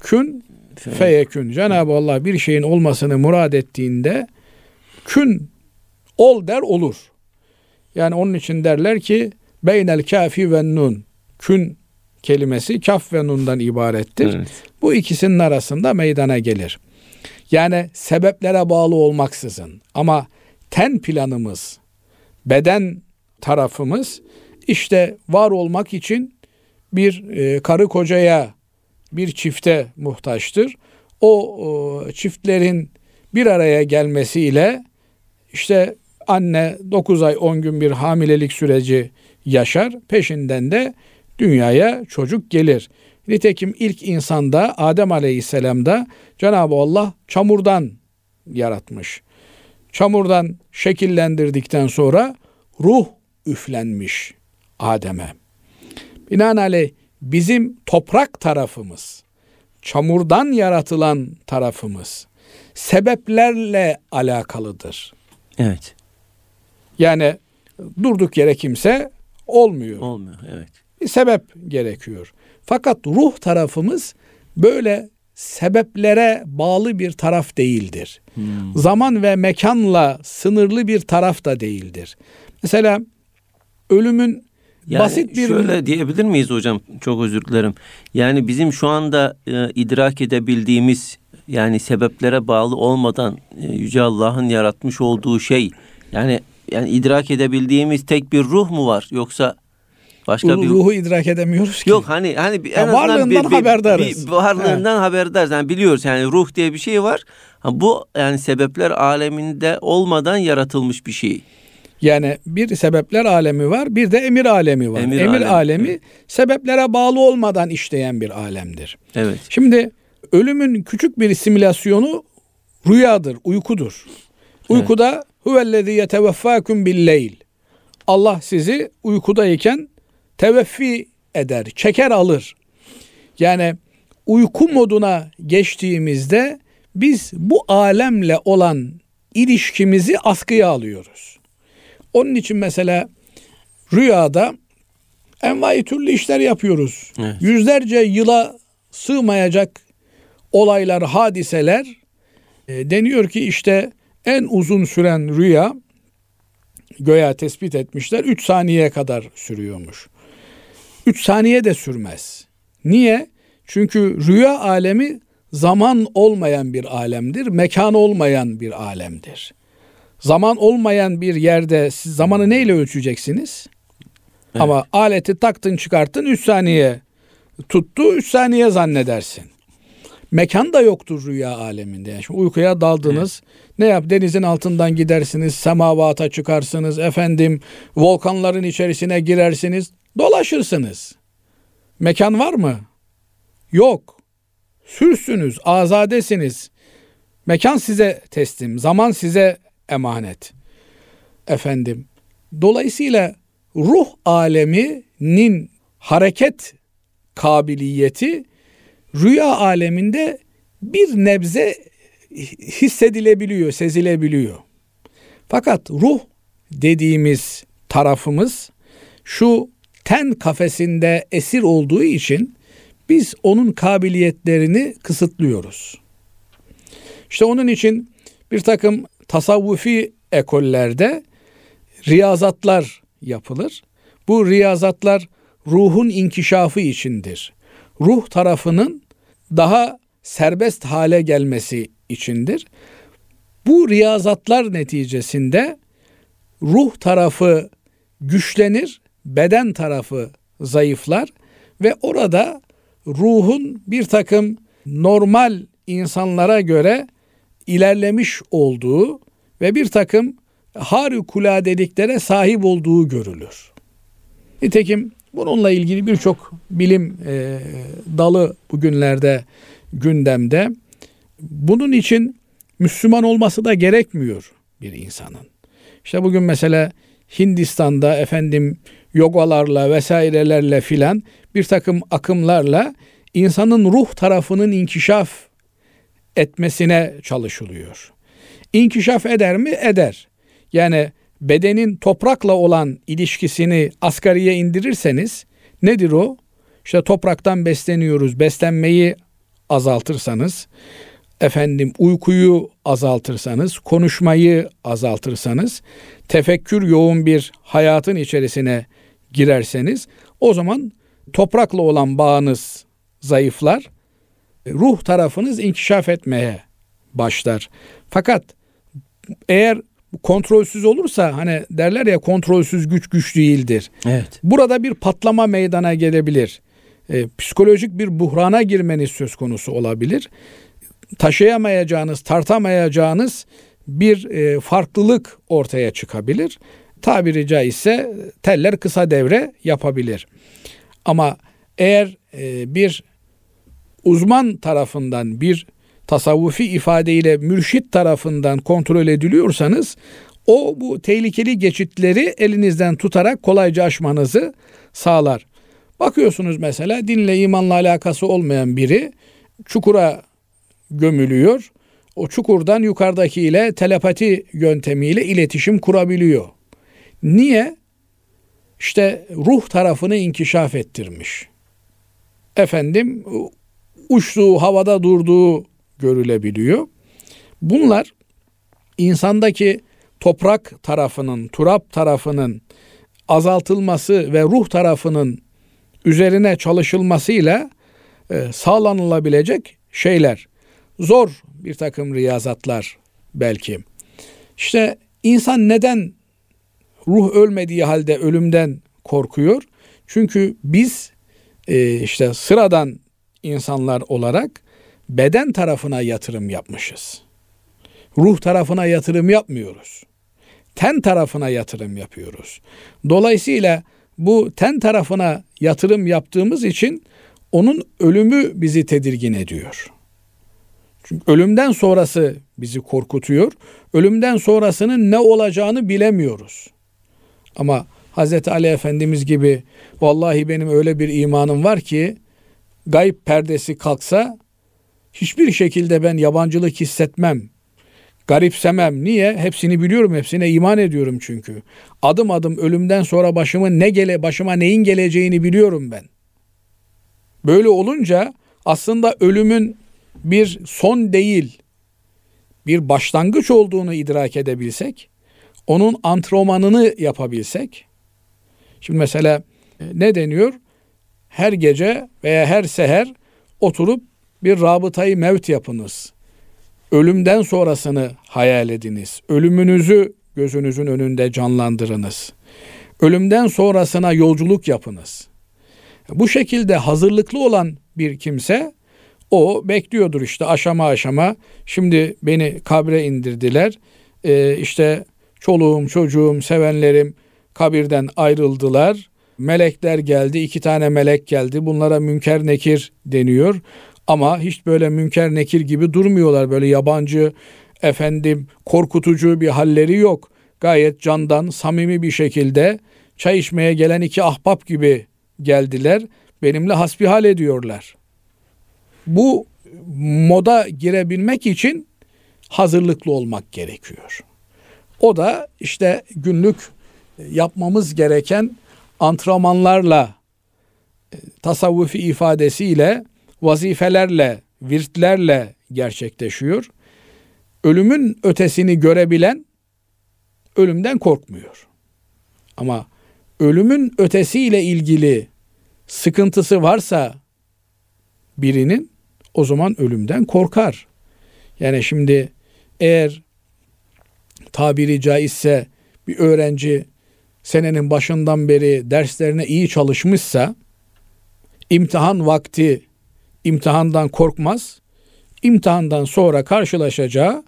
kün feyekün. Cenab-ı Allah bir şeyin olmasını murad ettiğinde kün ol der olur. Yani onun için derler ki beynel kafi ve nun kün kelimesi kaf ve nundan ibarettir. Evet. Bu ikisinin arasında meydana gelir. Yani sebeplere bağlı olmaksızın ama ten planımız, beden tarafımız işte var olmak için bir e, karı kocaya, bir çifte muhtaçtır. O, o çiftlerin bir araya gelmesiyle işte anne 9 ay 10 gün bir hamilelik süreci yaşar. Peşinden de dünyaya çocuk gelir. Nitekim ilk insanda Adem Aleyhisselam'da Cenab-ı Allah çamurdan yaratmış. Çamurdan şekillendirdikten sonra ruh üflenmiş Adem'e. Binaenaleyh bizim toprak tarafımız, çamurdan yaratılan tarafımız sebeplerle alakalıdır. Evet. Yani durduk yere kimse olmuyor. Olmuyor. Evet. Bir sebep gerekiyor. Fakat ruh tarafımız böyle sebeplere bağlı bir taraf değildir. Hmm. Zaman ve mekanla sınırlı bir taraf da değildir. Mesela ölümün yani basit bir şöyle diyebilir miyiz hocam? Çok özür dilerim. Yani bizim şu anda e, idrak edebildiğimiz yani sebeplere bağlı olmadan e, yüce Allah'ın yaratmış olduğu şey yani yani idrak edebildiğimiz tek bir ruh mu var yoksa başka bir ruhu idrak edemiyoruz ki. Yok hani hani en ya azından bir, bir, haberdarız. Bir, varlığından He. haberdarız. Yani biliyoruz yani ruh diye bir şey var. Ha, bu yani sebepler aleminde olmadan yaratılmış bir şey. Yani bir sebepler alemi var, bir de emir alemi var. Emir, emir alemi, alemi evet. sebeplere bağlı olmadan işleyen bir alemdir. Evet. Şimdi ölümün küçük bir simülasyonu rüyadır, uykudur. Uykuda evet. huvellezî yeteveffâküm billeyl. Allah sizi uykudayken teveffi eder, çeker alır. Yani uyku moduna geçtiğimizde biz bu alemle olan ilişkimizi askıya alıyoruz. Onun için mesela rüyada envai türlü işler yapıyoruz. Evet. Yüzlerce yıla sığmayacak olaylar, hadiseler e, deniyor ki işte en uzun süren rüya göya tespit etmişler 3 saniyeye kadar sürüyormuş. 3 saniye de sürmez. Niye? Çünkü rüya alemi zaman olmayan bir alemdir, mekan olmayan bir alemdir. Zaman olmayan bir yerde siz zamanı neyle ölçeceksiniz? Evet. Ama aleti taktın çıkarttın 3 saniye tuttu 3 saniye zannedersin. Mekan da yoktur rüya aleminde. Yani şimdi uykuya daldınız. Evet. Ne yap? Denizin altından gidersiniz, semavata çıkarsınız, efendim volkanların içerisine girersiniz, dolaşırsınız. Mekan var mı? Yok. Sürsünüz, azadesiniz. Mekan size teslim, zaman size emanet. Efendim. Dolayısıyla ruh aleminin hareket kabiliyeti rüya aleminde bir nebze hissedilebiliyor, sezilebiliyor. Fakat ruh dediğimiz tarafımız şu ten kafesinde esir olduğu için biz onun kabiliyetlerini kısıtlıyoruz. İşte onun için bir takım tasavvufi ekollerde riyazatlar yapılır. Bu riyazatlar ruhun inkişafı içindir. Ruh tarafının daha serbest hale gelmesi içindir. Bu riyazatlar neticesinde ruh tarafı güçlenir, beden tarafı zayıflar ve orada ruhun bir takım normal insanlara göre ilerlemiş olduğu ve bir takım harikuladeliliklere sahip olduğu görülür. Nitekim bununla ilgili birçok bilim e, dalı bugünlerde gündemde. Bunun için Müslüman olması da gerekmiyor bir insanın. İşte bugün mesela Hindistan'da efendim yogalarla vesairelerle filan bir takım akımlarla insanın ruh tarafının inkişaf etmesine çalışılıyor. İnkişaf eder mi? Eder. Yani bedenin toprakla olan ilişkisini asgariye indirirseniz nedir o? İşte topraktan besleniyoruz. Beslenmeyi azaltırsanız, efendim uykuyu azaltırsanız, konuşmayı azaltırsanız, tefekkür yoğun bir hayatın içerisine girerseniz o zaman toprakla olan bağınız zayıflar, ruh tarafınız inkişaf etmeye başlar. Fakat eğer kontrolsüz olursa hani derler ya kontrolsüz güç güç değildir. Evet. Burada bir patlama meydana gelebilir. E, psikolojik bir buhrana girmeniz söz konusu olabilir. Taşıyamayacağınız, tartamayacağınız bir e, farklılık ortaya çıkabilir. Tabiri caizse teller kısa devre yapabilir. Ama eğer e, bir uzman tarafından bir tasavvufi ifadeyle mürşit tarafından kontrol ediliyorsanız o bu tehlikeli geçitleri elinizden tutarak kolayca aşmanızı sağlar. Bakıyorsunuz mesela dinle imanla alakası olmayan biri çukura gömülüyor. O çukurdan yukarıdakiyle telepati yöntemiyle iletişim kurabiliyor. Niye? İşte ruh tarafını inkişaf ettirmiş. Efendim uçtuğu, havada durduğu görülebiliyor. Bunlar insandaki toprak tarafının, turap tarafının azaltılması ve ruh tarafının üzerine çalışılmasıyla e, sağlanılabilecek şeyler. Zor bir takım riyazatlar belki. İşte insan neden ruh ölmediği halde ölümden korkuyor? Çünkü biz e, işte sıradan insanlar olarak beden tarafına yatırım yapmışız. Ruh tarafına yatırım yapmıyoruz. Ten tarafına yatırım yapıyoruz. Dolayısıyla bu ten tarafına yatırım yaptığımız için onun ölümü bizi tedirgin ediyor. Çünkü ölümden sonrası bizi korkutuyor. Ölümden sonrasının ne olacağını bilemiyoruz. Ama Hz. Ali Efendimiz gibi vallahi benim öyle bir imanım var ki gayb perdesi kalksa hiçbir şekilde ben yabancılık hissetmem. Garipsemem. Niye? Hepsini biliyorum, hepsine iman ediyorum çünkü. Adım adım ölümden sonra başımın ne gele başıma neyin geleceğini biliyorum ben. Böyle olunca aslında ölümün bir son değil, bir başlangıç olduğunu idrak edebilsek, onun antrenmanını yapabilsek. Şimdi mesela e, ne deniyor? Her gece veya her seher oturup bir rabıtayı mevt yapınız. Ölümden sonrasını hayal ediniz. Ölümünüzü gözünüzün önünde canlandırınız. Ölümden sonrasına yolculuk yapınız. Bu şekilde hazırlıklı olan bir kimse o bekliyordur işte aşama aşama. Şimdi beni kabre indirdiler. Ee, işte çoluğum, çocuğum, sevenlerim kabirden ayrıldılar. Melekler geldi, iki tane melek geldi. Bunlara münker nekir deniyor. Ama hiç böyle münker nekir gibi durmuyorlar. Böyle yabancı, efendim korkutucu bir halleri yok. Gayet candan, samimi bir şekilde çay içmeye gelen iki ahbap gibi geldiler. Benimle hasbihal ediyorlar. Bu moda girebilmek için hazırlıklı olmak gerekiyor. O da işte günlük yapmamız gereken antrenmanlarla, e, tasavvufi ifadesiyle, vazifelerle, virtlerle gerçekleşiyor. Ölümün ötesini görebilen ölümden korkmuyor. Ama ölümün ötesiyle ilgili sıkıntısı varsa birinin o zaman ölümden korkar. Yani şimdi eğer tabiri caizse bir öğrenci senenin başından beri derslerine iyi çalışmışsa imtihan vakti imtihandan korkmaz. İmtihandan sonra karşılaşacağı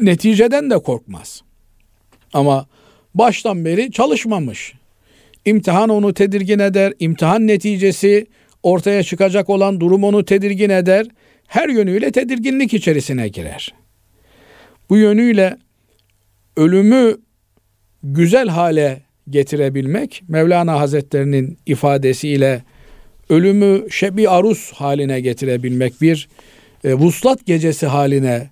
neticeden de korkmaz. Ama baştan beri çalışmamış. İmtihan onu tedirgin eder. İmtihan neticesi ortaya çıkacak olan durum onu tedirgin eder. Her yönüyle tedirginlik içerisine girer. Bu yönüyle ölümü güzel hale getirebilmek Mevlana Hazretlerinin ifadesiyle ölümü şebi arus haline getirebilmek bir e, vuslat gecesi haline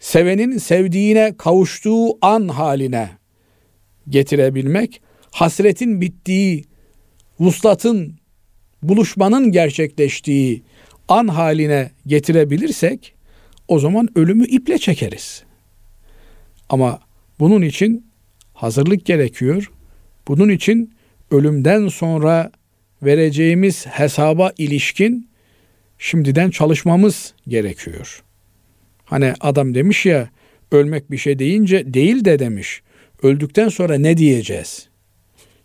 sevenin sevdiğine kavuştuğu an haline getirebilmek hasretin bittiği vuslatın buluşmanın gerçekleştiği an haline getirebilirsek o zaman ölümü iple çekeriz. Ama bunun için hazırlık gerekiyor. Bunun için ölümden sonra vereceğimiz hesaba ilişkin şimdiden çalışmamız gerekiyor. Hani adam demiş ya ölmek bir şey deyince değil de demiş. Öldükten sonra ne diyeceğiz?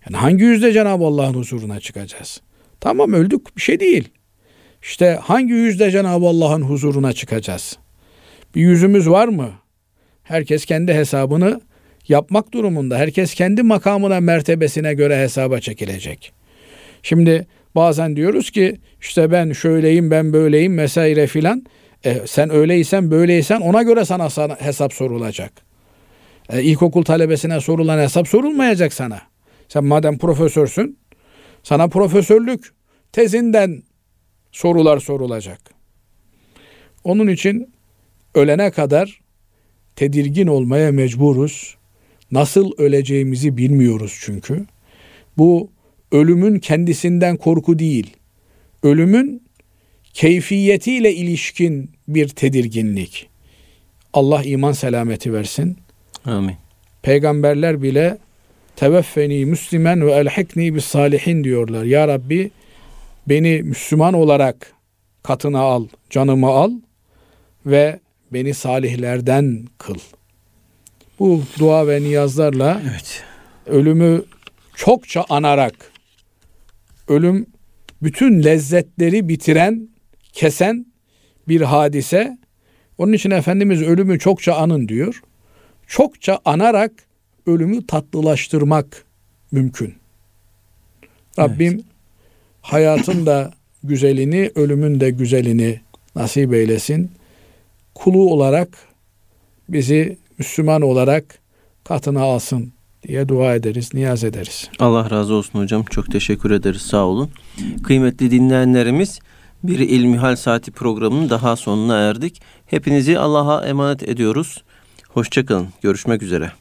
Yani hangi yüzde Cenab-ı Allah'ın huzuruna çıkacağız? Tamam öldük bir şey değil. İşte hangi yüzde Cenab-ı Allah'ın huzuruna çıkacağız? Bir yüzümüz var mı? Herkes kendi hesabını yapmak durumunda. Herkes kendi makamına, mertebesine göre hesaba çekilecek. Şimdi bazen diyoruz ki işte ben şöyleyim ben böyleyim vesaire filan. E, sen öyleysen böyleysen ona göre sana, sana hesap sorulacak. E, ilkokul talebesine sorulan hesap sorulmayacak sana. Sen madem profesörsün sana profesörlük tezinden sorular sorulacak. Onun için ölene kadar tedirgin olmaya mecburuz. Nasıl öleceğimizi bilmiyoruz çünkü. Bu ölümün kendisinden korku değil. Ölümün keyfiyetiyle ilişkin bir tedirginlik. Allah iman selameti versin. Amin. Peygamberler bile teveffeni müslimen ve elhikni bis salihin diyorlar. Ya Rabbi beni Müslüman olarak katına al, canımı al ve beni salihlerden kıl. Bu dua ve niyazlarla Evet. ölümü çokça anarak ölüm bütün lezzetleri bitiren, kesen bir hadise. Onun için Efendimiz ölümü çokça anın diyor. Çokça anarak ölümü tatlılaştırmak mümkün. Rabbim hayatın da güzelini, ölümün de güzelini nasip eylesin. Kulu olarak bizi Müslüman olarak katına alsın diye dua ederiz, niyaz ederiz. Allah razı olsun hocam. Çok teşekkür ederiz. Sağ olun. Kıymetli dinleyenlerimiz bir İlmihal Saati programının daha sonuna erdik. Hepinizi Allah'a emanet ediyoruz. Hoşçakalın. Görüşmek üzere.